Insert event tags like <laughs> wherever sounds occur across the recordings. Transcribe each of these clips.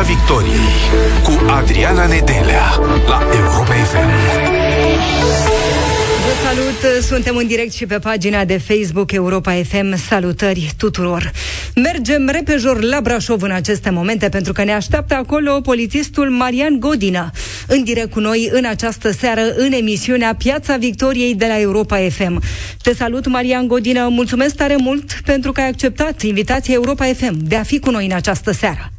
Piața Victoriei cu Adriana Nedelea la Europa FM. Vă salut, suntem în direct și pe pagina de Facebook Europa FM. Salutări tuturor! Mergem repejor la Brașov în aceste momente pentru că ne așteaptă acolo polițistul Marian Godina în direct cu noi în această seară în emisiunea Piața Victoriei de la Europa FM. Te salut, Marian Godina, mulțumesc tare mult pentru că ai acceptat invitația Europa FM de a fi cu noi în această seară.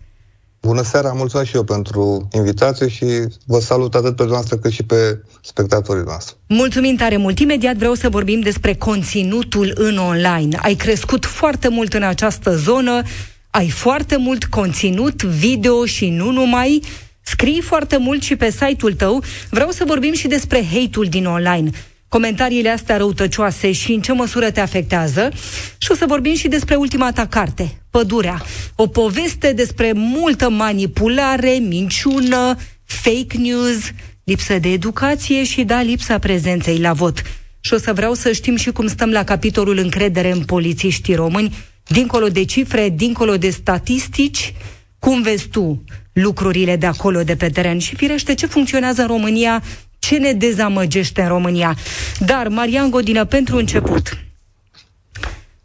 Bună seara, mulțumesc și eu pentru invitație și vă salut atât pe noastră cât și pe spectatorii noastre. Mulțumim tare mult. Imediat vreau să vorbim despre conținutul în online. Ai crescut foarte mult în această zonă, ai foarte mult conținut video și nu numai. Scrii foarte mult și pe site-ul tău. Vreau să vorbim și despre hate-ul din online comentariile astea răutăcioase și în ce măsură te afectează și o să vorbim și despre ultima ta carte, Pădurea. O poveste despre multă manipulare, minciună, fake news, lipsă de educație și, da, lipsa prezenței la vot. Și o să vreau să știm și cum stăm la capitolul încredere în polițiștii români, dincolo de cifre, dincolo de statistici, cum vezi tu lucrurile de acolo, de pe teren și firește ce funcționează în România ce ne dezamăgește în România. Dar, Marian Godină, pentru început,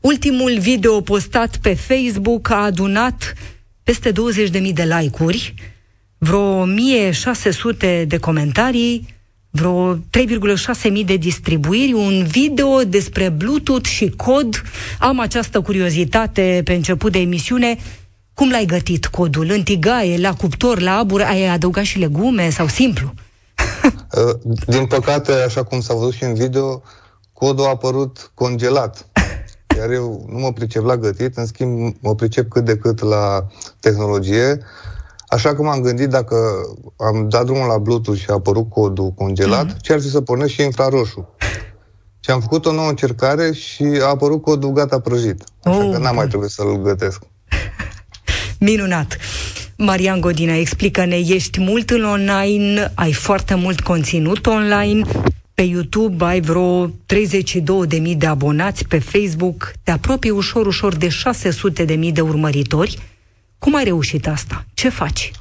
ultimul video postat pe Facebook a adunat peste 20.000 de like-uri, vreo 1600 de comentarii, vreo 3,6 mii de distribuiri, un video despre Bluetooth și cod. Am această curiozitate pe început de emisiune. Cum l-ai gătit codul? În tigaie, la cuptor, la abur? Ai adăugat și legume sau simplu? Uh, <laughs> din păcate, așa cum s-a văzut și în video, codul a apărut congelat. Iar eu nu mă pricep la gătit, în schimb mă pricep cât de cât la tehnologie. Așa că m-am gândit dacă am dat drumul la Bluetooth și a apărut codul congelat, mm-hmm. ce ar fi să pornesc și infraroșu. Și am făcut o nouă încercare și a apărut codul gata prăjit. Așa oh, că n-am mai trebuit să-l gătesc. Minunat! Marian Godina, explică-ne, ești mult în online, ai foarte mult conținut online, pe YouTube ai vreo 32.000 de abonați, pe Facebook te apropii ușor, ușor de 600.000 de urmăritori. Cum ai reușit asta? Ce faci?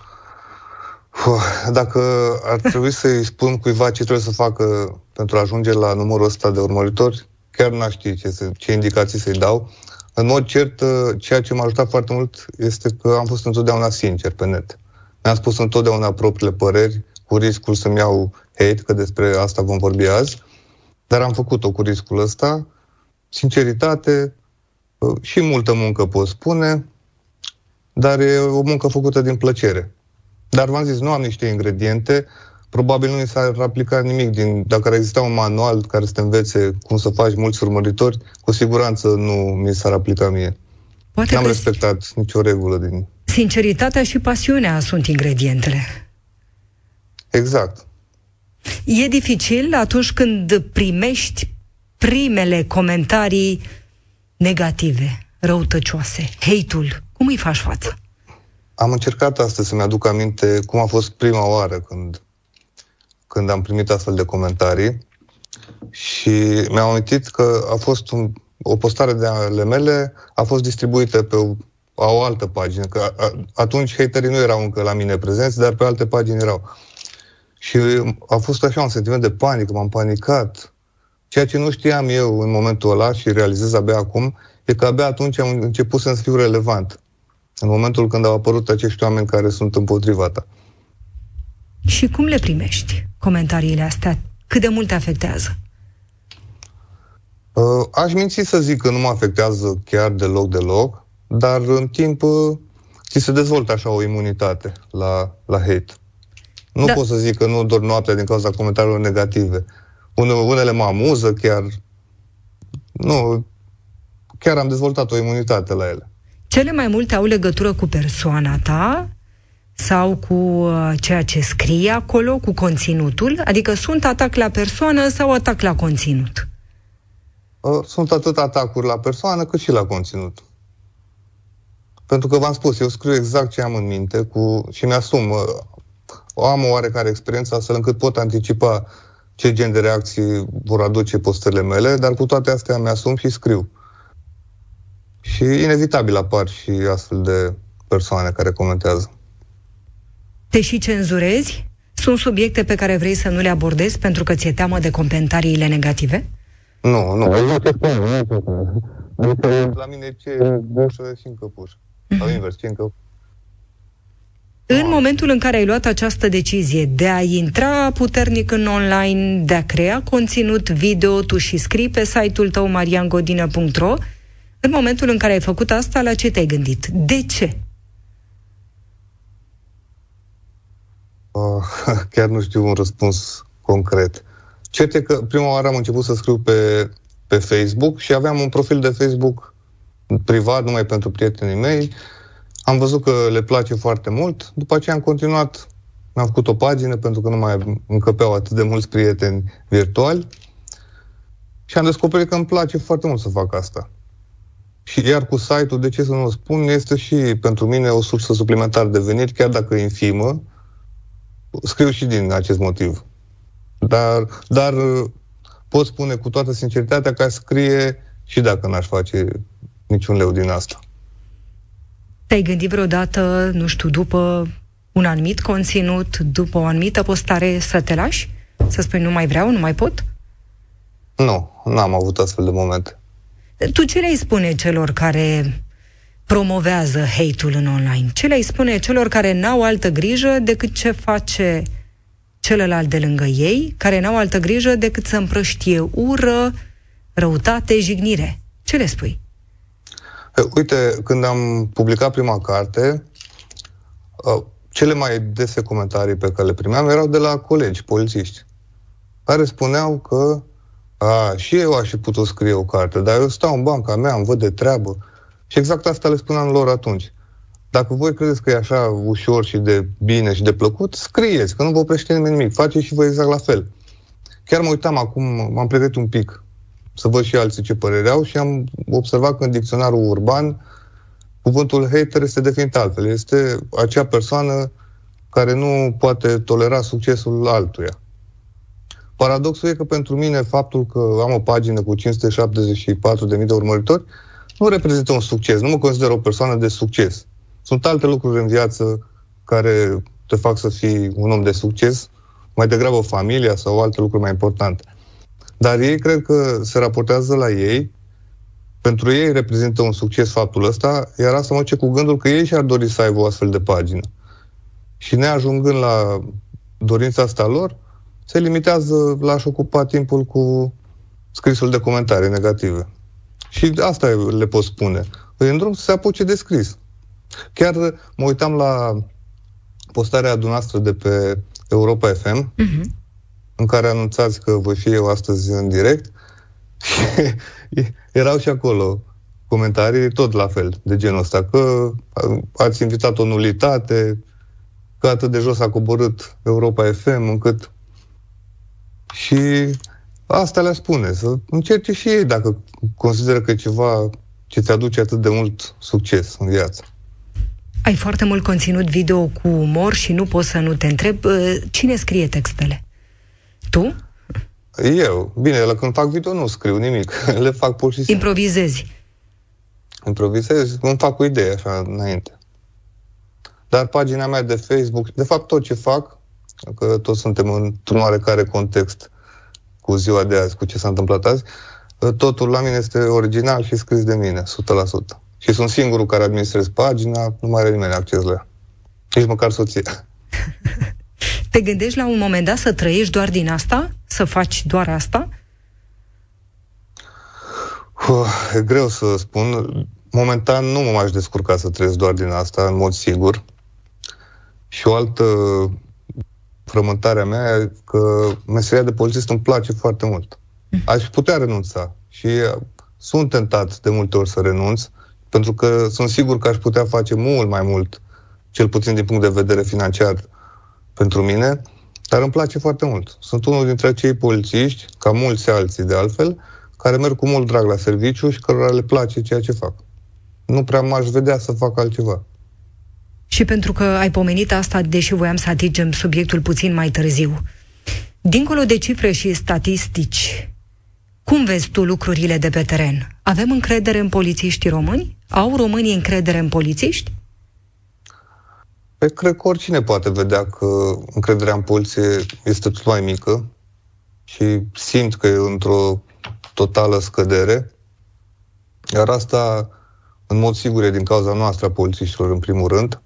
Dacă ar trebui <laughs> să-i spun cuiva ce trebuie să facă pentru a ajunge la numărul ăsta de urmăritori, chiar n-aș ști ce, ce indicații să-i dau. În mod cert, uh, ceea ce m-a ajutat foarte mult este că am fost întotdeauna sincer pe net. Mi-am spus întotdeauna propriile păreri, cu riscul să-mi iau hate, că despre asta vom vorbi azi, dar am făcut-o cu riscul ăsta. Sinceritate uh, și multă muncă, pot spune, dar e o muncă făcută din plăcere. Dar v-am zis, nu am niște ingrediente, probabil nu mi s-ar aplica nimic din, dacă ar exista un manual care să te învețe cum să faci mulți urmăritori, cu siguranță nu mi s-ar aplica mie. Poate N-am respectat nicio regulă din... Sinceritatea și pasiunea sunt ingredientele. Exact. E dificil atunci când primești primele comentarii negative, răutăcioase, hate-ul. Cum îi faci față? Am încercat astăzi să-mi aduc aminte cum a fost prima oară când când am primit astfel de comentarii și mi-am amintit că a fost un, o postare de ale mele, a fost distribuită pe o, o altă pagină, că a, atunci haterii nu erau încă la mine prezenți, dar pe alte pagini erau. Și a fost așa un sentiment de panică, m-am panicat. Ceea ce nu știam eu în momentul ăla și realizez abia acum, e că abia atunci am început să fiu relevant. În momentul când au apărut acești oameni care sunt împotriva ta. Și cum le primești, comentariile astea? Cât de mult te afectează? Uh, aș minți să zic că nu mă afectează chiar deloc, deloc, dar în timp uh, ți se dezvoltă așa o imunitate la, la hate. Nu da. pot să zic că nu doar noaptea din cauza comentariilor negative. Une, unele mă amuză chiar. Nu, chiar am dezvoltat o imunitate la ele. Cele mai multe au legătură cu persoana ta sau cu uh, ceea ce scrie acolo, cu conținutul? Adică sunt atac la persoană sau atac la conținut? Uh, sunt atât atacuri la persoană cât și la conținut. Pentru că v-am spus, eu scriu exact ce am în minte cu, și mi-asum. Uh, am o oarecare experiență astfel încât pot anticipa ce gen de reacții vor aduce postările mele, dar cu toate astea mi-asum și scriu. Și inevitabil apar și astfel de persoane care comentează. Te și cenzurezi? Sunt subiecte pe care vrei să nu le abordezi pentru că ți-e teamă de comentariile negative? Nu, nu, nu te spun, nu te spun. Adică la mine ce bușă și încă pușă. Sau invers, ce încă în momentul în care ai luat această decizie de a intra puternic în online, de a crea conținut video, tu și scrii pe site-ul tău mariangodină.ro, în momentul în care ai făcut asta, la ce te-ai gândit? De ce? Uh, <laughs> chiar nu știu un răspuns concret. Cert e că prima oară am început să scriu pe, pe Facebook și aveam un profil de Facebook privat, numai pentru prietenii mei. Am văzut că le place foarte mult. După aceea am continuat, mi-am făcut o pagină pentru că nu mai încăpeau atât de mulți prieteni virtuali. Și am descoperit că îmi place foarte mult să fac asta. Și iar cu site-ul, de ce să nu o spun, este și pentru mine o sursă suplimentară de venit, chiar dacă e infimă, scriu și din acest motiv. Dar, dar pot spune cu toată sinceritatea că scrie și dacă n-aș face niciun leu din asta. Te-ai gândit vreodată, nu știu, după un anumit conținut, după o anumită postare, să te lași? Să spui, nu mai vreau, nu mai pot? Nu, n-am avut astfel de momente. Tu ce le-ai spune celor care promovează hate-ul în online? Ce le-ai spune celor care n-au altă grijă decât ce face celălalt de lângă ei, care n-au altă grijă decât să împrăștie ură, răutate, jignire? Ce le spui? Uite, când am publicat prima carte, cele mai dese comentarii pe care le primeam erau de la colegi polițiști, care spuneau că a, și eu aș fi putut scrie o carte, dar eu stau în banca mea, îmi văd de treabă. Și exact asta le spuneam lor atunci. Dacă voi credeți că e așa ușor și de bine și de plăcut, scrieți, că nu vă oprește nimeni nimic. Faceți și voi exact la fel. Chiar mă uitam acum, m-am pregătit un pic să văd și alții ce părere au și am observat că în dicționarul urban cuvântul hater este definit altfel. Este acea persoană care nu poate tolera succesul altuia. Paradoxul e că pentru mine faptul că am o pagină cu 574.000 de urmăritori nu reprezintă un succes. Nu mă consider o persoană de succes. Sunt alte lucruri în viață care te fac să fii un om de succes, mai degrabă familia sau alte lucruri mai importante. Dar ei cred că se raportează la ei, pentru ei reprezintă un succes faptul ăsta, iar asta mă ce cu gândul că ei și-ar dori să aibă o astfel de pagină. Și neajungând la dorința asta lor, se limitează la a-și ocupa timpul cu scrisul de comentarii negative. Și asta le pot spune. Îi îndrum să se apuce de scris. Chiar mă uitam la postarea dumneavoastră de pe Europa FM, uh-huh. Mhm. în care anunțați că voi fi eu astăzi în direct și <laughs> erau și acolo comentarii tot la fel, de genul ăsta, că ați invitat o nulitate, că atât de jos a coborât Europa FM, încât și asta le spune, să încerce și ei dacă consideră că e ceva ce ți aduce atât de mult succes în viață. Ai foarte mult conținut video cu umor și nu poți să nu te întreb uh, cine scrie textele? Tu? Eu. Bine, la când fac video nu scriu nimic. <laughs> Le fac pur și simplu. Improvizezi? Improvizez, îmi fac o idee așa înainte. Dar pagina mea de Facebook, de fapt tot ce fac, că toți suntem într-un oarecare context cu ziua de azi, cu ce s-a întâmplat azi, totul la mine este original și scris de mine, 100%. Și sunt singurul care administrez pagina, nu mai are nimeni acces la ea. Nici măcar soția. <laughs> Te gândești la un moment dat să trăiești doar din asta? Să faci doar asta? Uh, e greu să spun. Momentan nu mă mai aș descurca să trăiesc doar din asta, în mod sigur. Și o altă frământarea mea că meseria de polițist îmi place foarte mult. Aș putea renunța și sunt tentat de multe ori să renunț, pentru că sunt sigur că aș putea face mult mai mult, cel puțin din punct de vedere financiar, pentru mine, dar îmi place foarte mult. Sunt unul dintre cei polițiști, ca mulți alții de altfel, care merg cu mult drag la serviciu și cărora le place ceea ce fac. Nu prea m-aș vedea să fac altceva. Și pentru că ai pomenit asta, deși voiam să atingem subiectul puțin mai târziu, dincolo de cifre și statistici, cum vezi tu lucrurile de pe teren? Avem încredere în polițiștii români? Au românii încredere în polițiști? Păi cred că oricine poate vedea că încrederea în poliție este tot mai mică și simt că e într-o totală scădere. Iar asta, în mod sigur, e din cauza noastră a polițiștilor, în primul rând.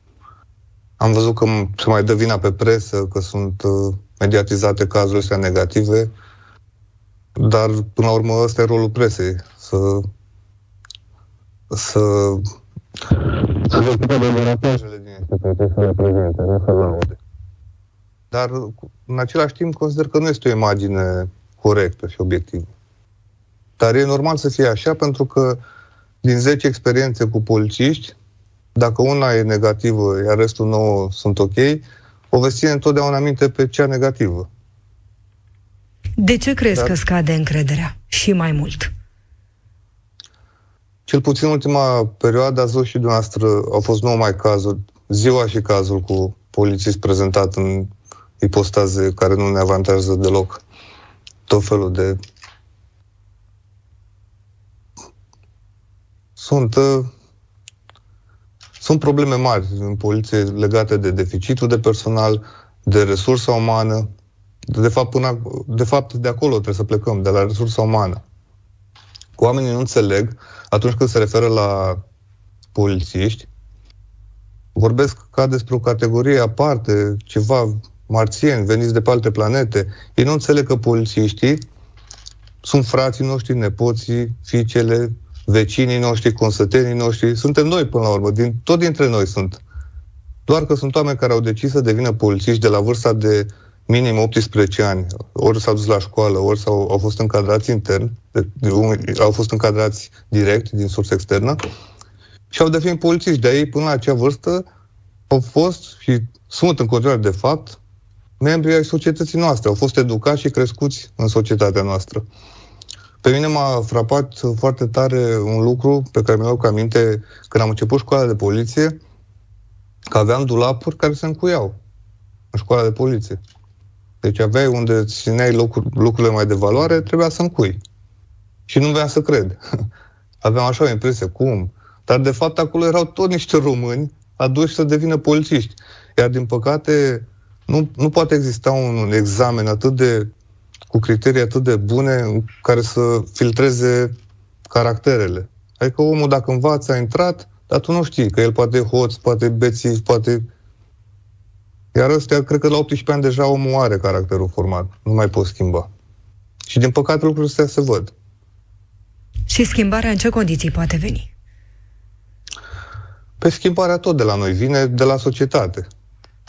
Am văzut că se mai dă vina pe presă, că sunt uh, mediatizate cazurile astea negative, dar, până la urmă, ăsta e rolul presei, să să să se ocupe de avantajele din instituție, să le prezinte, nu să laude. Dar, în același timp, consider că nu este o imagine corectă și obiectivă. Dar e normal să fie așa, pentru că din 10 experiențe cu polițiști, dacă una e negativă, iar restul 9 sunt ok, o veți ține întotdeauna minte pe cea negativă. De ce crezi Dar... că scade încrederea și mai mult? Cel puțin în ultima perioadă ați văzut și dumneavoastră, au fost numai cazuri, ziua și cazul cu polițist prezentat în ipostaze care nu ne avantajează deloc. Tot felul de... Sunt, uh, sunt probleme mari în poliție legate de deficitul de personal, de resursa umană. De fapt, până, de fapt, de acolo trebuie să plecăm, de la resursa umană. Oamenii nu înțeleg atunci când se referă la polițiști, vorbesc ca despre o categorie aparte, ceva marțieni, veniți de pe alte planete. Ei nu înțeleg că polițiștii sunt frații noștri, nepoții, fiicele, vecinii noștri, consătenii noștri. Suntem noi, până la urmă. Din, tot dintre noi sunt. Doar că sunt oameni care au decis să devină polițiști de la vârsta de minim 18 ani, ori s-au dus la școală, ori s-au, au fost încadrați intern, de, de, au fost încadrați direct din sursă externă și au devenit polițiști. De ei, până la acea vârstă, au fost și sunt în continuare, de fapt, membri ai societății noastre. Au fost educați și crescuți în societatea noastră. Pe mine m-a frapat foarte tare un lucru pe care mi-au aminte când am început școala de poliție, că aveam dulapuri care se încuiau în școala de poliție. Deci aveai unde țineai locuri, lucrurile mai de valoare, trebuia să încui. Și nu voiam să cred. <laughs> Aveam așa o impresie, cum? Dar de fapt acolo erau tot niște români aduși să devină polițiști. Iar din păcate nu, nu poate exista un examen atât de cu criterii atât de bune care să filtreze caracterele. Adică omul dacă învață a intrat, dar tu nu știi că el poate hoț, poate beții, poate iar ăstea, cred că la 18 ani deja omul are caracterul format. Nu mai pot schimba. Și din păcate lucrurile astea se văd. Și schimbarea în ce condiții poate veni? Pe schimbarea tot de la noi vine de la societate.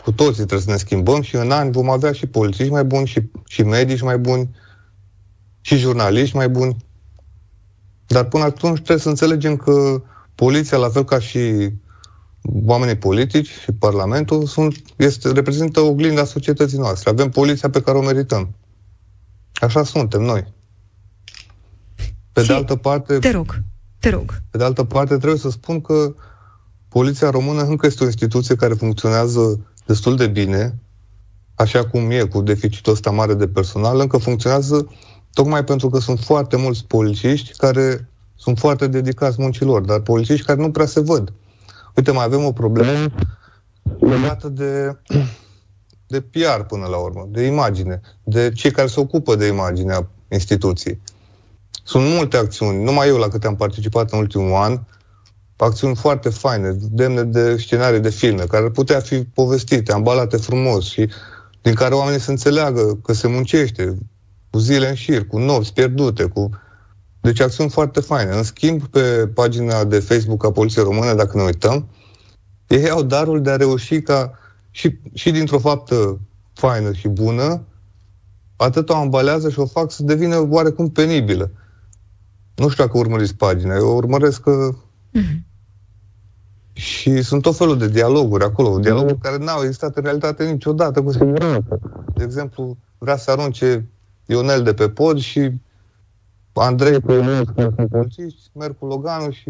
Cu toții trebuie să ne schimbăm și în ani vom avea și polițiști mai buni, și, și medici mai buni, și jurnaliști mai buni. Dar până atunci trebuie să înțelegem că poliția, la fel ca și oamenii politici și Parlamentul sunt, este, reprezintă oglinda societății noastre. Avem poliția pe care o merităm. Așa suntem noi. Pe de altă parte... Te rog, te rog. Pe de altă parte, trebuie să spun că Poliția Română încă este o instituție care funcționează destul de bine, așa cum e, cu deficitul ăsta mare de personal, încă funcționează tocmai pentru că sunt foarte mulți polițiști care sunt foarte dedicați muncilor, dar polițiști care nu prea se văd. Uite, mai avem o problemă legată de, de PR până la urmă, de imagine, de cei care se ocupă de imaginea instituției. Sunt multe acțiuni, numai eu la câte am participat în ultimul an, acțiuni foarte faine, demne de scenarii de filme, care ar putea fi povestite, ambalate frumos și din care oamenii să înțeleagă că se muncește cu zile în șir, cu nopți pierdute, cu deci acțiuni foarte faine. În schimb, pe pagina de Facebook a Poliției Române, dacă ne uităm, ei au darul de a reuși ca și, și dintr-o faptă faină și bună, atât o ambalează și o fac să devină oarecum penibilă. Nu știu dacă urmăriți pagina, eu urmăresc că... Mm-hmm. Și sunt tot felul de dialoguri acolo, dialoguri mm-hmm. care n-au existat în realitate niciodată, cu siguranță. De exemplu, vrea să arunce Ionel de pe pod și Andrei cu Ionuț, care sunt polițiști, merg cu Loganul și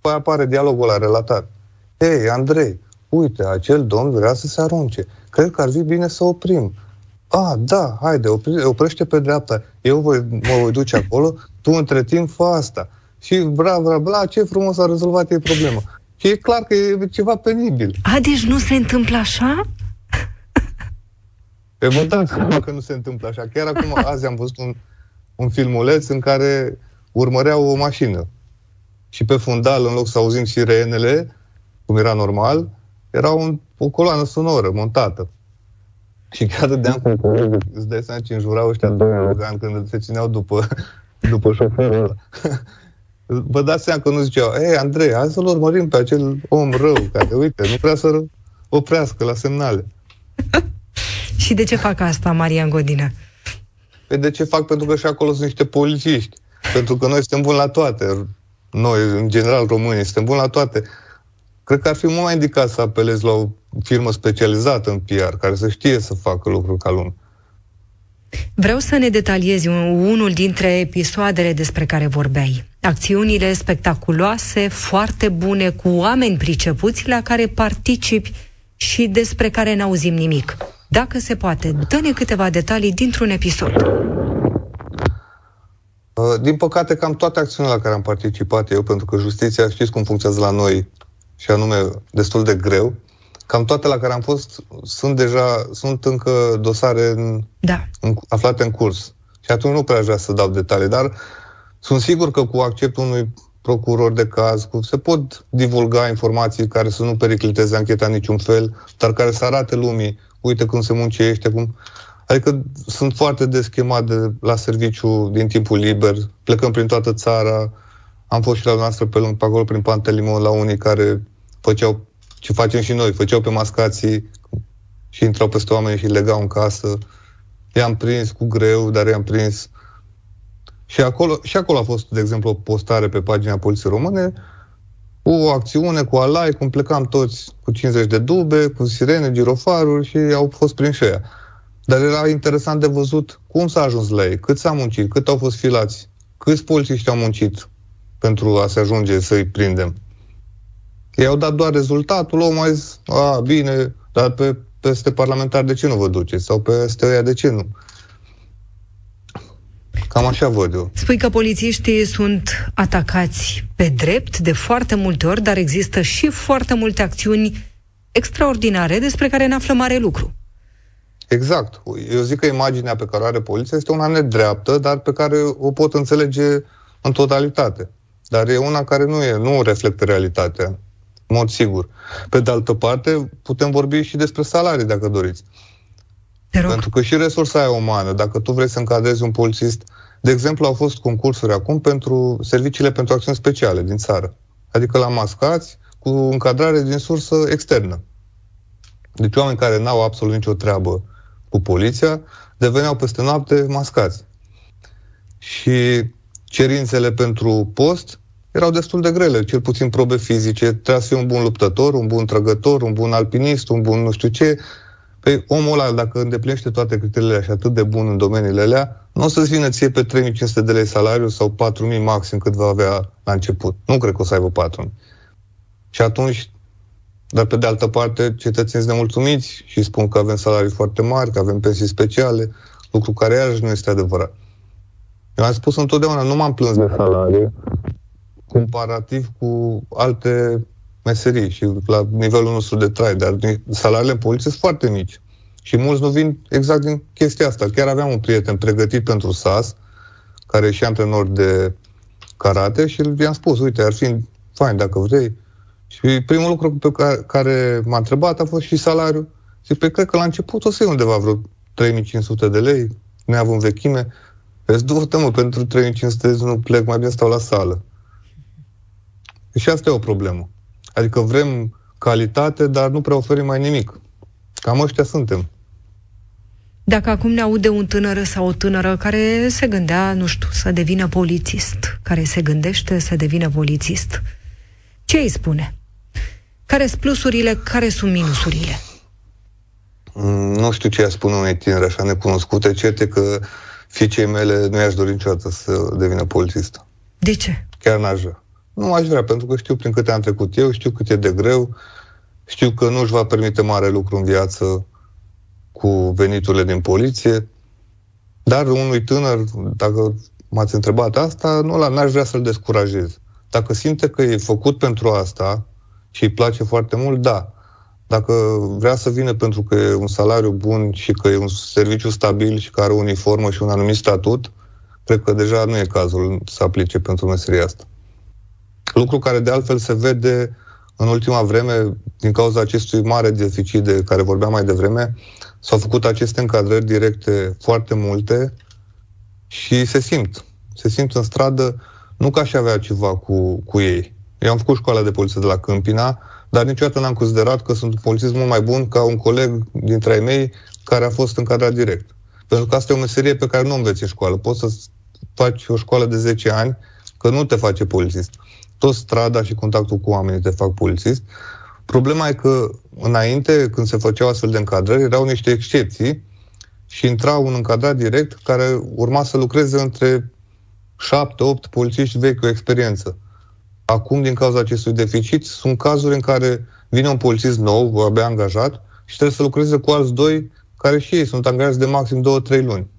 păi apare dialogul ăla relatat. Hei, Andrei, uite, acel domn vrea să se arunce. Cred că ar fi bine să oprim. A, da, haide, opri, oprește pe dreapta. Eu voi, mă voi duce acolo, tu între timp fă asta. Și bla, bla, bla, ce frumos a rezolvat ei problema. Și e clar că e ceva penibil. A, deci nu se întâmplă așa? E vă dați seama că nu se întâmplă așa. Chiar acum, <laughs> azi am văzut un, un filmuleț în care urmăreau o mașină. Și pe fundal, în loc să auzim sirenele, cum era normal, era un, o coloană sonoră montată. Și chiar dădeam cu colegul, îți dai seama ce înjurau ăștia doi Logan când se țineau după, <laughs> după șoferul ăla. <laughs> Vă dați seama că nu ziceau, ei, Andrei, hai să-l urmărim pe acel om rău, care, uite, nu vrea să oprească la semnale. <laughs> și de ce fac asta, Marian Godină? Păi de ce fac? Pentru că și acolo sunt niște polițiști. Pentru că noi suntem buni la toate. Noi, în general, românii, suntem buni la toate. Cred că ar fi mult mai indicat să apelezi la o firmă specializată în PR, care să știe să facă lucruri ca lumea. Vreau să ne detaliezi unul dintre episoadele despre care vorbeai. Acțiunile spectaculoase, foarte bune, cu oameni pricepuți la care participi și despre care n-auzim nimic. Dacă se poate, dă-ne câteva detalii dintr-un episod. Uh, din păcate, cam toate acțiunile la care am participat eu, pentru că justiția știți cum funcționează la noi, și anume destul de greu, cam toate la care am fost sunt deja, sunt încă dosare în, da. în, aflate în curs. Și atunci nu prea aș vrea să dau detalii, dar sunt sigur că cu acceptul unui procuror de caz, cu, se pot divulga informații care să nu pericliteze ancheta în niciun fel, dar care să arate lumii, uite cum se muncește, cum... Adică sunt foarte deschemat de, la serviciu din timpul liber, plecăm prin toată țara, am fost și la noastră pe lângă, pe acolo, prin Pantelimon, la unii care făceau ce facem și noi, făceau pe mascații și intrau peste oameni și legau în casă. I-am prins cu greu, dar i-am prins. Și acolo, și acolo a fost, de exemplu, o postare pe pagina Poliției Române, o acțiune cu alai, cum plecam toți cu 50 de dube, cu sirene, girofaruri și au fost prinși ăia. Dar era interesant de văzut cum s-a ajuns la ei, cât s-a muncit, cât au fost filați, câți polițiști au muncit pentru a se ajunge să-i prindem. Ei au dat doar rezultatul, omul a zis, a, bine, dar pe peste parlamentar de ce nu vă duceți? Sau peste ăia de ce nu? Cam așa văd eu. Spui că polițiștii sunt atacați pe drept de foarte multe ori, dar există și foarte multe acțiuni extraordinare despre care ne află mare lucru. Exact. Eu zic că imaginea pe care o are poliția este una nedreaptă, dar pe care o pot înțelege în totalitate. Dar e una care nu e, nu reflectă realitatea, în mod sigur. Pe de altă parte, putem vorbi și despre salarii, dacă doriți. Pentru că și resursa aia umană, dacă tu vrei să încadrezi un polițist, de exemplu, au fost concursuri acum pentru serviciile pentru acțiuni speciale din țară. Adică la mascați, cu încadrare din sursă externă. Deci oameni care n-au absolut nicio treabă cu poliția, deveneau peste noapte mascați. Și cerințele pentru post erau destul de grele, cel puțin probe fizice. Trebuia să fie un bun luptător, un bun trăgător, un bun alpinist, un bun nu știu ce. Păi omul ăla, dacă îndeplinește toate criteriile și atât de bun în domeniile alea, nu o să-ți vină ție pe 3500 de lei salariu sau 4000 maxim cât va avea la început. Nu cred că o să aibă 4000. Și atunci, dar pe de altă parte, cetățenii sunt nemulțumiți și spun că avem salarii foarte mari, că avem pensii speciale, lucru care iarăși nu este adevărat. Eu am spus întotdeauna, nu m-am plâns de salarii, comparativ cu alte meserii și la nivelul nostru de trai, dar salariile în poliție sunt foarte mici. Și mulți nu vin exact din chestia asta. Chiar aveam un prieten pregătit pentru SAS, care e și antrenor de karate și i-am spus, uite, ar fi fain dacă vrei. Și primul lucru pe care, care m-a întrebat a fost și salariul. Și pe cred că la început o să iei undeva vreo 3500 de lei, neavând vechime. Vezi, du-te mă, pentru 3500 de lei nu plec, mai bine stau la sală. Și asta e o problemă. Adică vrem calitate, dar nu prea oferim mai nimic. Cam ăștia suntem. Dacă acum ne aude un tânăr sau o tânără care se gândea, nu știu, să devină polițist, care se gândește să devină polițist, ce îi spune? Care sunt plusurile, care sunt minusurile? Mm, nu știu ce a spune unei tineri așa necunoscute, certe că fiicei mele nu i-aș dori niciodată să devină polițist. De ce? Chiar n-aș vrea. Nu aș vrea, pentru că știu prin câte am trecut eu, știu cât e de greu, știu că nu își va permite mare lucru în viață cu veniturile din poliție, dar unui tânăr, dacă m-ați întrebat asta, nu la n-aș vrea să-l descurajez. Dacă simte că e făcut pentru asta și îi place foarte mult, da. Dacă vrea să vină pentru că e un salariu bun și că e un serviciu stabil și că are o uniformă și un anumit statut, cred că deja nu e cazul să aplice pentru meseria asta. Lucru care de altfel se vede în ultima vreme, din cauza acestui mare deficit de care vorbeam mai devreme, s-au făcut aceste încadrări directe foarte multe și se simt. Se simt în stradă, nu ca și avea ceva cu, cu ei. Eu am făcut școala de poliție de la Câmpina, dar niciodată n-am considerat că sunt un polițist mult mai bun ca un coleg dintre ai mei care a fost încadrat direct. Pentru că asta e o meserie pe care nu o înveți în școală. Poți să faci o școală de 10 ani, că nu te face polițist. Tot strada și contactul cu oamenii te fac polițist. Problema e că înainte, când se făceau astfel de încadrări, erau niște excepții și intra un încadrat direct care urma să lucreze între 7-8 polițiști vechi cu experiență. Acum, din cauza acestui deficit, sunt cazuri în care vine un polițist nou, abia angajat, și trebuie să lucreze cu alți doi care și ei sunt angajați de maxim 2-3 luni.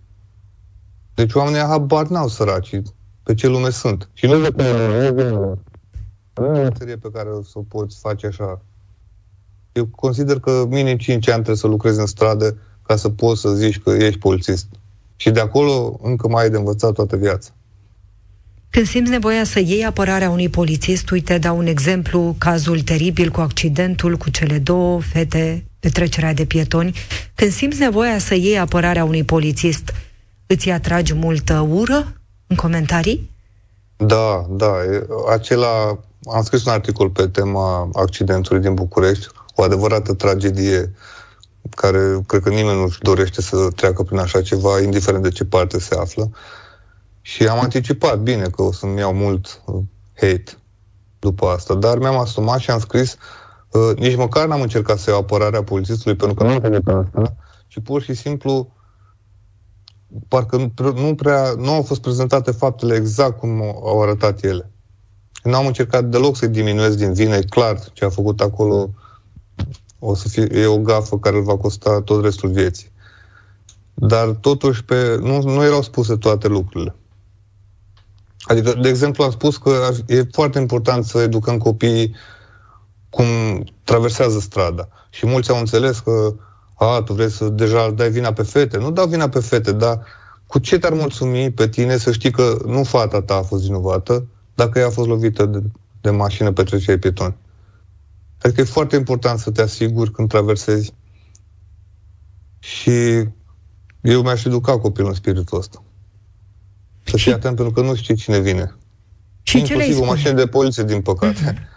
Deci oamenii habar n-au săraci pe ce lume sunt. Și nu e o pe care o să o poți face așa. Eu consider că minim 5 ani trebuie să lucrezi în stradă ca să poți să zici că ești polițist. Și de acolo încă mai ai de învățat toată viața. Când simți nevoia să iei apărarea unui polițist, uite, dau un exemplu, cazul teribil cu accidentul cu cele două fete pe trecerea de pietoni, când simți nevoia să iei apărarea unui polițist, îți atragi multă ură în comentarii? Da, da. Acela, am scris un articol pe tema accidentului din București, o adevărată tragedie care cred că nimeni nu-și dorește să treacă prin așa ceva, indiferent de ce parte se află. Și am anticipat bine că o să-mi iau mult uh, hate după asta, dar mi-am asumat și am scris uh, nici măcar n-am încercat să iau apărarea polițistului pentru că nu am pe asta, ci pur și simplu parcă nu, prea, nu au fost prezentate faptele exact cum au arătat ele. Nu am încercat deloc să-i diminuez din vină, e clar ce a făcut acolo o să fie, e o gafă care îl va costa tot restul vieții. Dar totuși pe, nu, nu erau spuse toate lucrurile. Adică, de exemplu, am spus că e foarte important să educăm copiii cum traversează strada. Și mulți au înțeles că a, tu vrei să deja dai vina pe fete. Nu dau vina pe fete, dar cu ce te-ar mulțumi pe tine să știi că nu fata ta a fost vinovată dacă ea a fost lovită de, de mașină pe trecerea pietoni? Adică e foarte important să te asiguri când traversezi și eu mi-aș educa copilul în spiritul ăsta. Să fii atent pentru că nu știi cine vine. Și Inclusiv ce le o mașină de poliție, din păcate.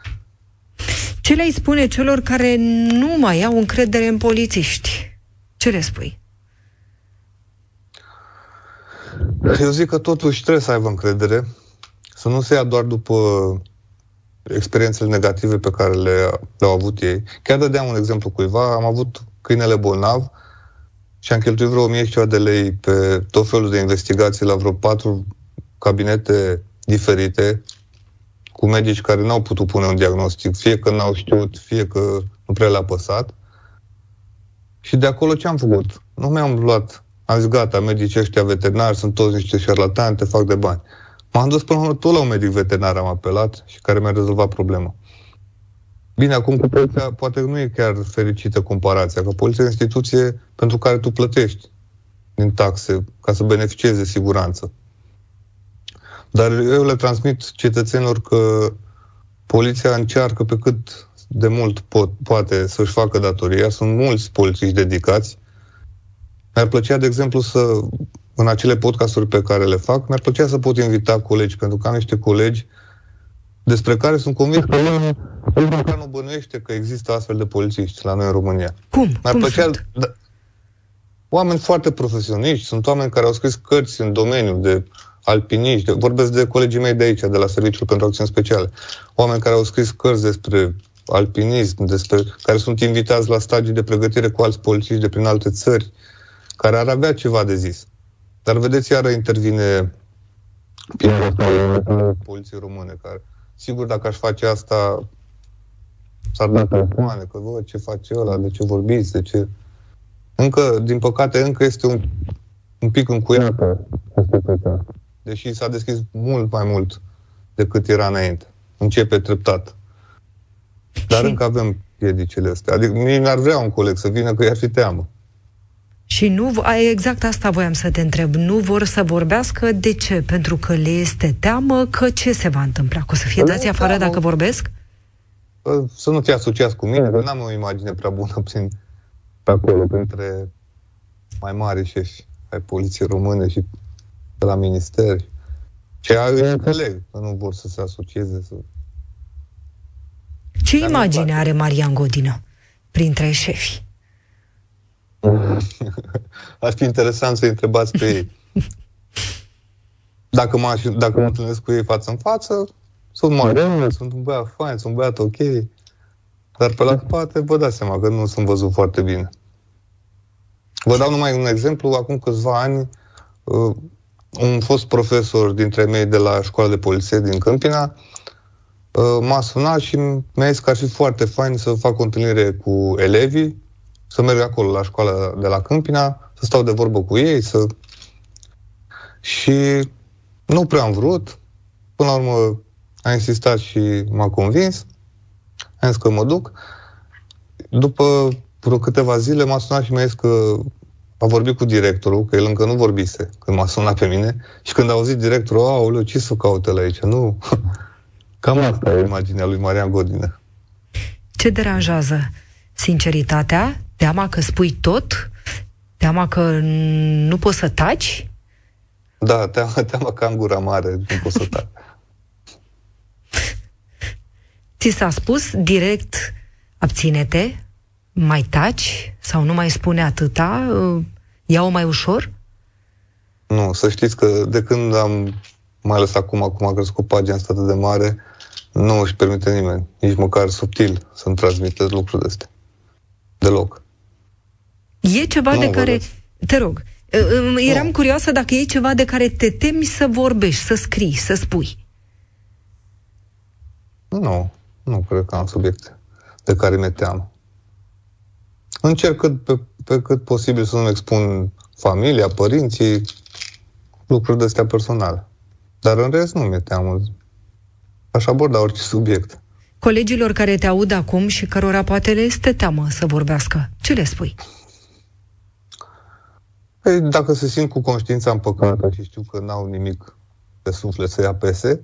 <laughs> Ce le-ai spune celor care nu mai au încredere în polițiști? Ce le spui? Eu zic că totuși trebuie să aibă încredere, să nu se ia doar după experiențele negative pe care le, le-au avut ei. Chiar dădeam un exemplu cuiva, am avut câinele bolnav și am cheltuit vreo 1000 ceva de lei pe tot felul de investigații la vreo patru cabinete diferite, cu medici care n-au putut pune un diagnostic, fie că n-au știut, fie că nu prea le-a păsat. Și de acolo ce am făcut? Nu mi-am luat, am zis, gata, medicii ăștia veterinari sunt toți niște șarlatani, te fac de bani. M-am dus până la tot la un medic veterinar, am apelat și care mi-a rezolvat problema. Bine, acum cu poliția poate nu e chiar fericită comparația, că poliția e o instituție pentru care tu plătești din taxe ca să beneficieze siguranță. Dar eu le transmit cetățenilor că poliția încearcă pe cât de mult pot, poate să-și facă datoria. Sunt mulți polițiști dedicați. Mi-ar plăcea, de exemplu, să, în acele podcasturi pe care le fac, mi-ar plăcea să pot invita colegi, pentru că am niște colegi despre care sunt convins că nici măcar nu bănuiește că există astfel de polițiști la noi în România. Cum? Mi-ar Cum plăcea, sunt? Da, oameni foarte profesioniști, sunt oameni care au scris cărți în domeniu de alpiniști, vorbesc de colegii mei de aici, de la Serviciul pentru Acțiuni Speciale, oameni care au scris cărți despre alpinism, despre, care sunt invitați la stagii de pregătire cu alți polițiști de prin alte țări, care ar avea ceva de zis. Dar vedeți, iară intervine poliției române, care, sigur, dacă aș face asta, s-ar da telefoane, că, vă, ce face ăla, de ce vorbiți, de ce... Încă, din păcate, încă este un, un pic încuiată deși s-a deschis mult mai mult decât era înainte. Începe treptat. Dar și... încă avem piedicile astea. Adică nici n-ar vrea un coleg să vină că i-ar fi teamă. Și nu, exact asta voiam să te întreb, nu vor să vorbească de ce? Pentru că le este teamă că ce se va întâmpla? Că o să fie păi dați afară dacă vorbesc? Să nu te asociați cu mine, că n-am o imagine prea bună prin, pe acolo, printre mai mari șefi ai poliției române și de la ministeri. Ce înțeleg că nu vor să se asocieze. Să... Ce Dar imagine are Marian Godină printre șefi? Ar fi interesant să-i întrebați pe ei. Dacă mă, dacă mă întâlnesc cu ei față în față, sunt mare, sunt un băiat fain, sunt un băiat ok. Dar pe la spate vă dați seama că nu sunt văzut foarte bine. Vă dau numai un exemplu. Acum câțiva ani, uh, un fost profesor dintre mei de la școala de poliție din Câmpina uh, m-a sunat și mi-a zis că ar fi foarte fain să fac o întâlnire cu elevii, să merg acolo la școala de la Câmpina, să stau de vorbă cu ei, să... Și nu prea am vrut. Până la urmă a insistat și m-a convins. Am zis că mă duc. După vreo câteva zile m-a sunat și mi-a zis că a vorbit cu directorul, că el încă nu vorbise când m-a sunat pe mine și când a auzit directorul, aoleu, ce să caute la aici? Nu, cam asta e imaginea lui Marian Godină. Ce deranjează? Sinceritatea? Teama că spui tot? Teama că nu poți să taci? Da, teama, teama că am gura mare, nu pot să tac. Ți s-a spus direct, abține-te, mai taci sau nu mai spune atâta? Ia-o mai ușor? Nu, să știți că de când am, mai ales acum, acum a crescut pagina asta de mare, nu își permite nimeni, nici măcar subtil, să-mi transmite lucruri de astea. Deloc. E ceva nu, de care... Te rog, eram nu. curioasă dacă e ceva de care te temi să vorbești, să scrii, să spui. Nu, nu cred că am subiecte de care mi-e teamă. Încerc cât, pe, pe cât posibil să nu expun familia, părinții, lucruri de astea personale. Dar în rest nu mi-e teamă. Aș aborda orice subiect. Colegilor care te aud acum și cărora poate le este teamă să vorbească, ce le spui? Păi, dacă se simt cu conștiința împăcată și știu că n-au nimic pe suflet să-i apese,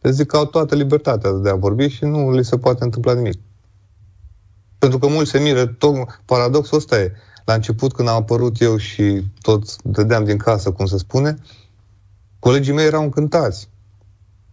le zic că au toată libertatea de a vorbi și nu li se poate întâmpla nimic. Pentru că mulți se miră, tot paradoxul ăsta e. La început, când am apărut eu și toți dădeam din casă, cum se spune, colegii mei erau încântați.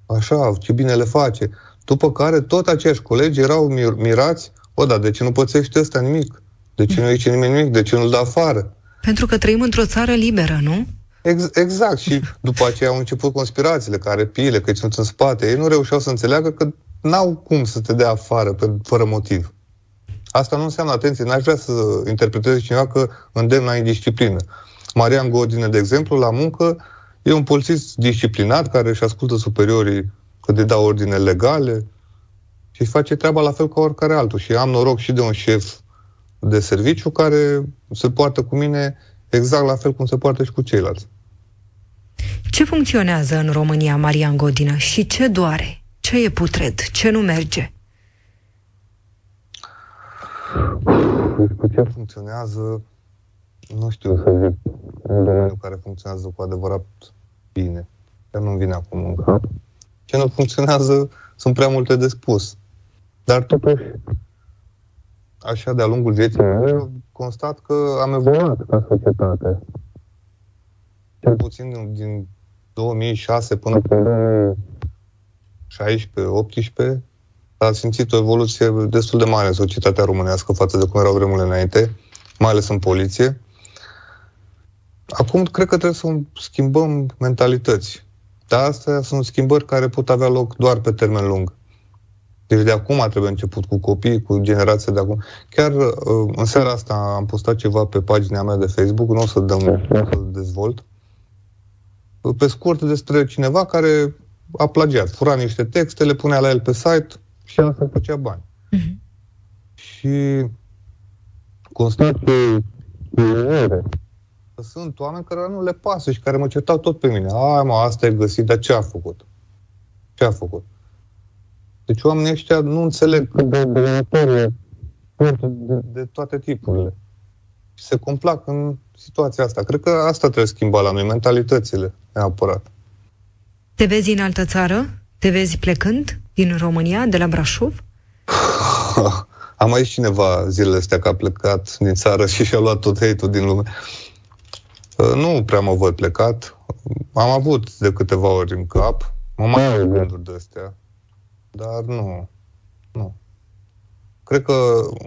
Așa, ce bine le face. După care, tot aceiași colegi erau mir- mirați, o, da, de ce nu pățește ăsta nimic? De ce nu zice nimeni nimic? De ce nu-l dă afară? Pentru că trăim într-o țară liberă, nu? Ex- exact. Și <laughs> după aceea au început conspirațiile care pile, că sunt în spate. Ei nu reușeau să înțeleagă că n-au cum să te dea afară pe, fără motiv. Asta nu înseamnă, atenție, n-aș vrea să interpreteze cineva că îndemn la indisciplină. Marian Godine, de exemplu, la muncă, e un polițist disciplinat care își ascultă superiorii când îi dau ordine legale și face treaba la fel ca oricare altul. Și am noroc și de un șef de serviciu care se poartă cu mine exact la fel cum se poartă și cu ceilalți. Ce funcționează în România, Marian Godină, și ce doare? Ce e putred? Ce nu merge? Cu ce funcționează, nu știu să zic, un domeniu care funcționează cu adevărat bine. Chiar nu vine acum în cap. Ce nu funcționează, sunt prea multe de spus. Dar totuși, așa de-a lungul vieții mele, constat că am evoluat ca societate. Cel puțin din, din 2006 până până 16-18, a simțit o evoluție destul de mare în societatea românească față de cum erau vremurile înainte, mai ales în poliție. Acum cred că trebuie să schimbăm mentalități. Dar astea sunt schimbări care pot avea loc doar pe termen lung. Deci de acum trebuie început cu copii, cu generația de acum. Chiar uh, în seara asta am postat ceva pe pagina mea de Facebook, nu o să dăm, nu o să dezvolt. Pe scurt despre cineva care a plagiat, fura niște texte, le punea la el pe site și asta făcea bani. Uh-huh. Și constat pe sunt oameni care nu le pasă și care mă certau tot pe mine. Ai mă, asta e găsit, dar ce a făcut? Ce a făcut? Deci oamenii ăștia nu înțeleg cât de dăunătoare de, de toate tipurile. Și se complac în situația asta. Cred că asta trebuie schimba la noi, mentalitățile, neapărat. Te vezi în altă țară? Te vezi plecând din România, de la Brașov? <laughs> Am aici cineva zilele astea că a plecat din țară și și-a luat tot hate din lume. Uh, nu prea mă văd plecat. Am avut de câteva ori în cap. Mă mai au gânduri de astea. Dar nu. Nu. Cred că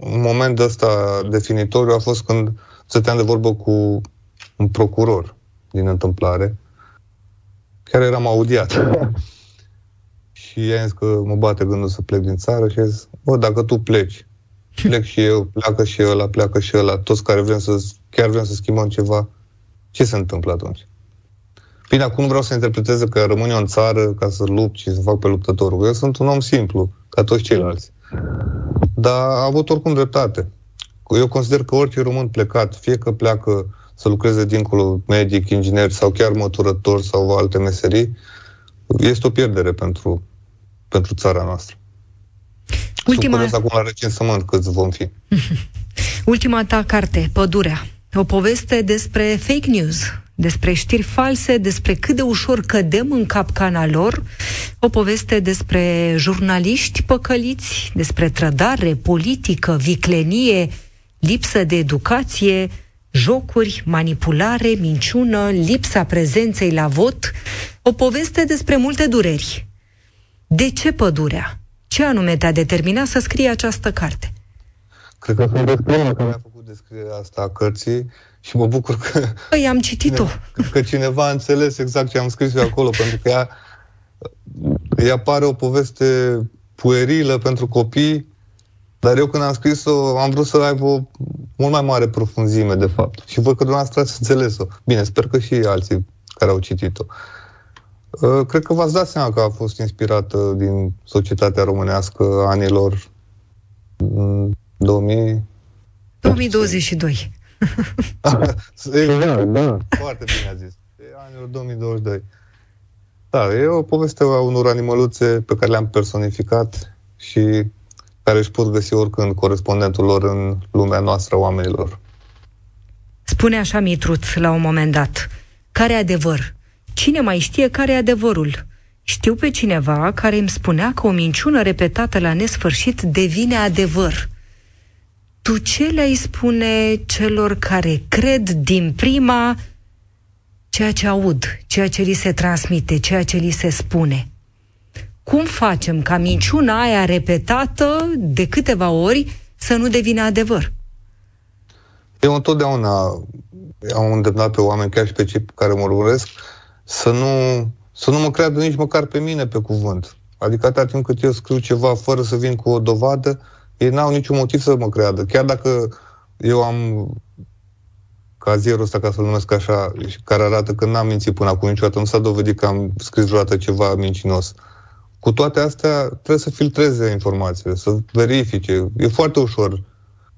un moment ăsta definitoriu a fost când stăteam de vorbă cu un procuror din întâmplare. Chiar eram audiat. <laughs> și i-am zis că mă bate gândul să plec din țară și a zis, bă, dacă tu pleci, <laughs> plec și eu, pleacă și ăla, pleacă și ăla, toți care vrem să, chiar vrem să schimbăm ceva, ce se întâmplă atunci? Bine, acum nu vreau să interpreteze că rămân eu în țară ca să lupt și să fac pe luptătorul. Eu sunt un om simplu, ca toți ceilalți. Dar a avut oricum dreptate. Eu consider că orice român plecat, fie că pleacă să lucreze dincolo, medic, inginer sau chiar măturător sau alte meserii, este o pierdere pentru, pentru țara noastră. Ultima... Sunt acum la recensământ câți vom fi. <laughs> Ultima ta carte, Pădurea. O poveste despre fake news, despre știri false, despre cât de ușor cădem în capcana lor, o poveste despre jurnaliști păcăliți, despre trădare, politică, viclenie, lipsă de educație, jocuri, manipulare, minciună, lipsa prezenței la vot, o poveste despre multe dureri. De ce pădurea? Ce anume te-a determinat să scrii această carte? Cred că sunt despre care a făcut descrierea asta a cărții și mă bucur că... Păi, am citit-o. Că, că cineva a înțeles exact ce am scris eu acolo, pentru că ea, ea pare o poveste puerilă pentru copii, dar eu când am scris-o, am vrut să aibă o mult mai mare profunzime, de fapt. Și văd că dumneavoastră ați înțeles-o. Bine, sper că și alții care au citit-o. Uh, cred că v-ați dat seama că a fost inspirată din societatea românească anilor 2000... 2022. <laughs> da, da. Foarte bine a zis. E anilor 2022. Da, e o poveste a unor animăluțe pe care le-am personificat și care își pot găsi oricând corespondentul lor în lumea noastră oamenilor. Spune așa Mitruț la un moment dat. Care adevăr? Cine mai știe care e adevărul? Știu pe cineva care îmi spunea că o minciună repetată la nesfârșit devine adevăr. Tu ce le-ai spune celor care cred din prima ceea ce aud, ceea ce li se transmite, ceea ce li se spune? Cum facem ca minciuna aia repetată de câteva ori să nu devină adevăr? Eu întotdeauna am îndemnat pe oameni, chiar și pe cei care mă urmăresc, să nu, să nu mă creadă nici măcar pe mine pe cuvânt. Adică atâta timp cât eu scriu ceva fără să vin cu o dovadă, ei n-au niciun motiv să mă creadă. Chiar dacă eu am cazierul ăsta, ca să-l numesc așa, care arată că n-am mințit până acum niciodată, nu s-a dovedit că am scris vreodată ceva mincinos. Cu toate astea, trebuie să filtreze informațiile, să verifice. E foarte ușor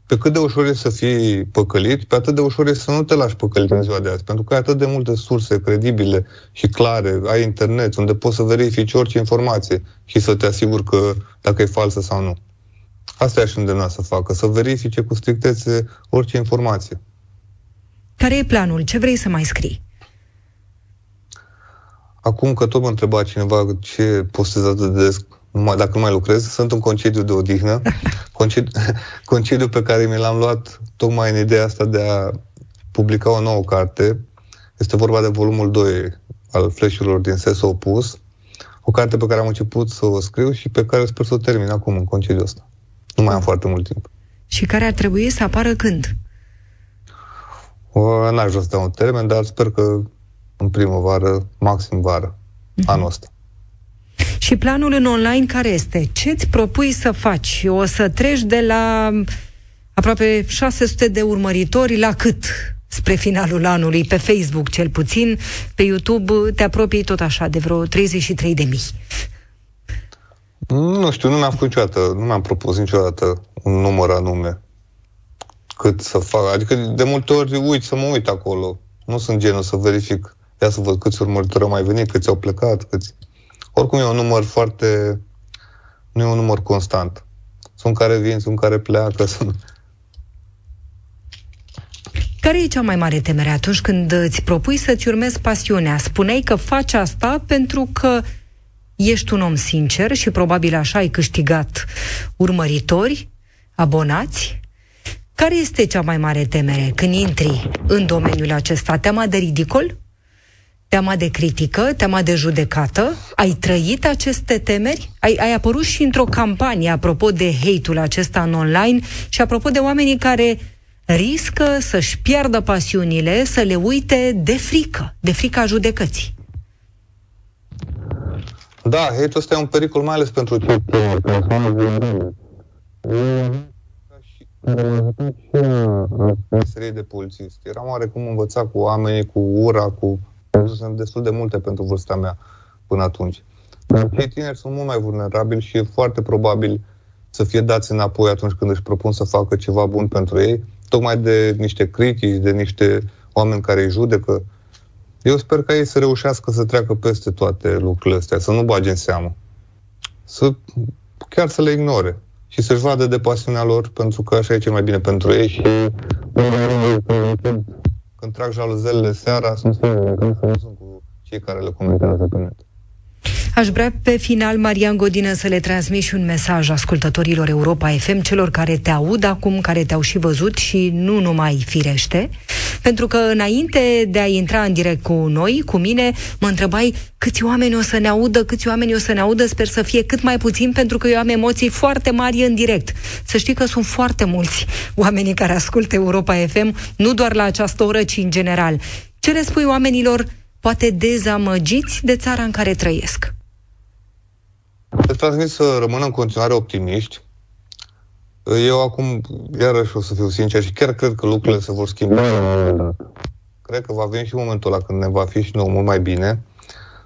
pe cât de ușor e să fii păcălit, pe atât de ușor e să nu te lași păcălit în ziua de azi. Pentru că ai atât de multe surse credibile și clare, ai internet, unde poți să verifici orice informație și să te asiguri că dacă e falsă sau nu. Asta i-aș îndemna să facă, să verifice cu strictețe orice informație. Care e planul? Ce vrei să mai scrii? Acum că tot mă întreba cineva ce postez atât de des, numai, dacă nu mai lucrez, sunt în concediu de odihnă, <laughs> concediu, <laughs> concediu pe care mi l-am luat tocmai în ideea asta de a publica o nouă carte. Este vorba de volumul 2 al flash din sensul opus, o carte pe care am început să o scriu și pe care sper să o termin acum în concediu ăsta. Nu mai am foarte mult timp. Și care ar trebui să apară când? O, n-aș vrea să dau un termen, dar sper că în primăvară, maxim vară, uh-huh. anul ăsta. Și planul în online care este? Ce îți propui să faci? O să treci de la aproape 600 de urmăritori la cât? spre finalul anului, pe Facebook cel puțin, pe YouTube te apropii tot așa de vreo 33 de mii. Nu știu, nu mi-am făcut niciodată, nu mi-am propus niciodată un număr anume cât să fac. Adică de multe ori uit să mă uit acolo. Nu sunt genul să verific, ia să văd câți urmăritori au mai venit, câți au plecat, câți... Oricum e un număr foarte Nu e un număr constant. Sunt care vin, sunt care pleacă. Sunt... Care e cea mai mare temere atunci când îți propui să-ți urmezi pasiunea? Spuneai că faci asta pentru că ești un om sincer și probabil așa ai câștigat urmăritori, abonați. Care este cea mai mare temere când intri în domeniul acesta? Teama de ridicol? Teama de critică? Teama de judecată? Ai trăit aceste temeri? Ai, ai apărut și într-o campanie apropo de hate-ul acesta în online și apropo de oamenii care riscă să-și piardă pasiunile, să le uite de frică, de frica judecății. Da, hate ăsta e un pericol mai ales pentru cei persoane vulnerabile. serie de polițist. Eram oarecum învățat cu oamenii, cu ura, cu... Sunt destul de multe pentru vârsta mea până atunci. Dar cei tineri sunt mult mai vulnerabili și e foarte probabil să fie dați înapoi atunci când își propun să facă ceva bun pentru ei, tocmai de niște critici, de niște oameni care îi judecă. Eu sper ca ei să reușească să treacă peste toate lucrurile astea, să nu bage în seamă. Să, chiar să le ignore și să-și vadă de pasiunea lor, pentru că așa e cel mai bine pentru ei și când trag jaluzelele seara, sunt singur, când nu sunt cu cei care le comentează pe net. Aș vrea pe final, Marian Godină, să le transmit și un mesaj ascultătorilor Europa FM, celor care te aud acum, care te-au și văzut și nu numai firește, pentru că înainte de a intra în direct cu noi, cu mine, mă întrebai câți oameni o să ne audă, câți oameni o să ne audă, sper să fie cât mai puțin, pentru că eu am emoții foarte mari în direct. Să știi că sunt foarte mulți oamenii care ascultă Europa FM, nu doar la această oră, ci în general. Ce le spui oamenilor poate dezamăgiți de țara în care trăiesc? Le transmit să rămână în continuare optimiști. Eu acum, iarăși o să fiu sincer și chiar cred că lucrurile se vor schimba Cred că va veni și momentul ăla când ne va fi și nou mult mai bine,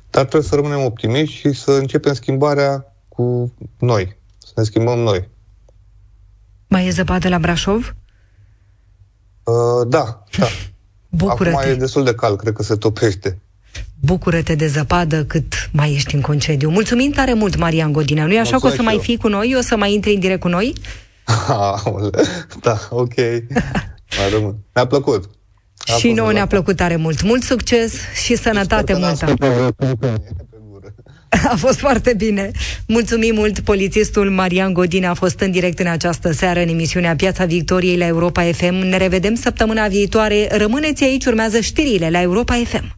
dar trebuie să rămânem optimiști și să începem schimbarea cu noi, să ne schimbăm noi. Mai e zăpadă la Brașov? Uh, da, da. <laughs> Bucură-te. Acum e destul de cald, cred că se topește bucură-te de zăpadă cât mai ești în concediu. Mulțumim tare mult, Marian Godinea. Nu e așa că o să mai fii cu noi? O să mai intri în direct cu noi? da, ok. mai rămân. Ne-a plăcut. A și nouă ne-a plăcut tare mult. Mult succes și sănătate multă. <laughs> A fost foarte bine. Mulțumim mult. Polițistul Marian Godin a fost în direct în această seară în emisiunea Piața Victoriei la Europa FM. Ne revedem săptămâna viitoare. Rămâneți aici, urmează știrile la Europa FM.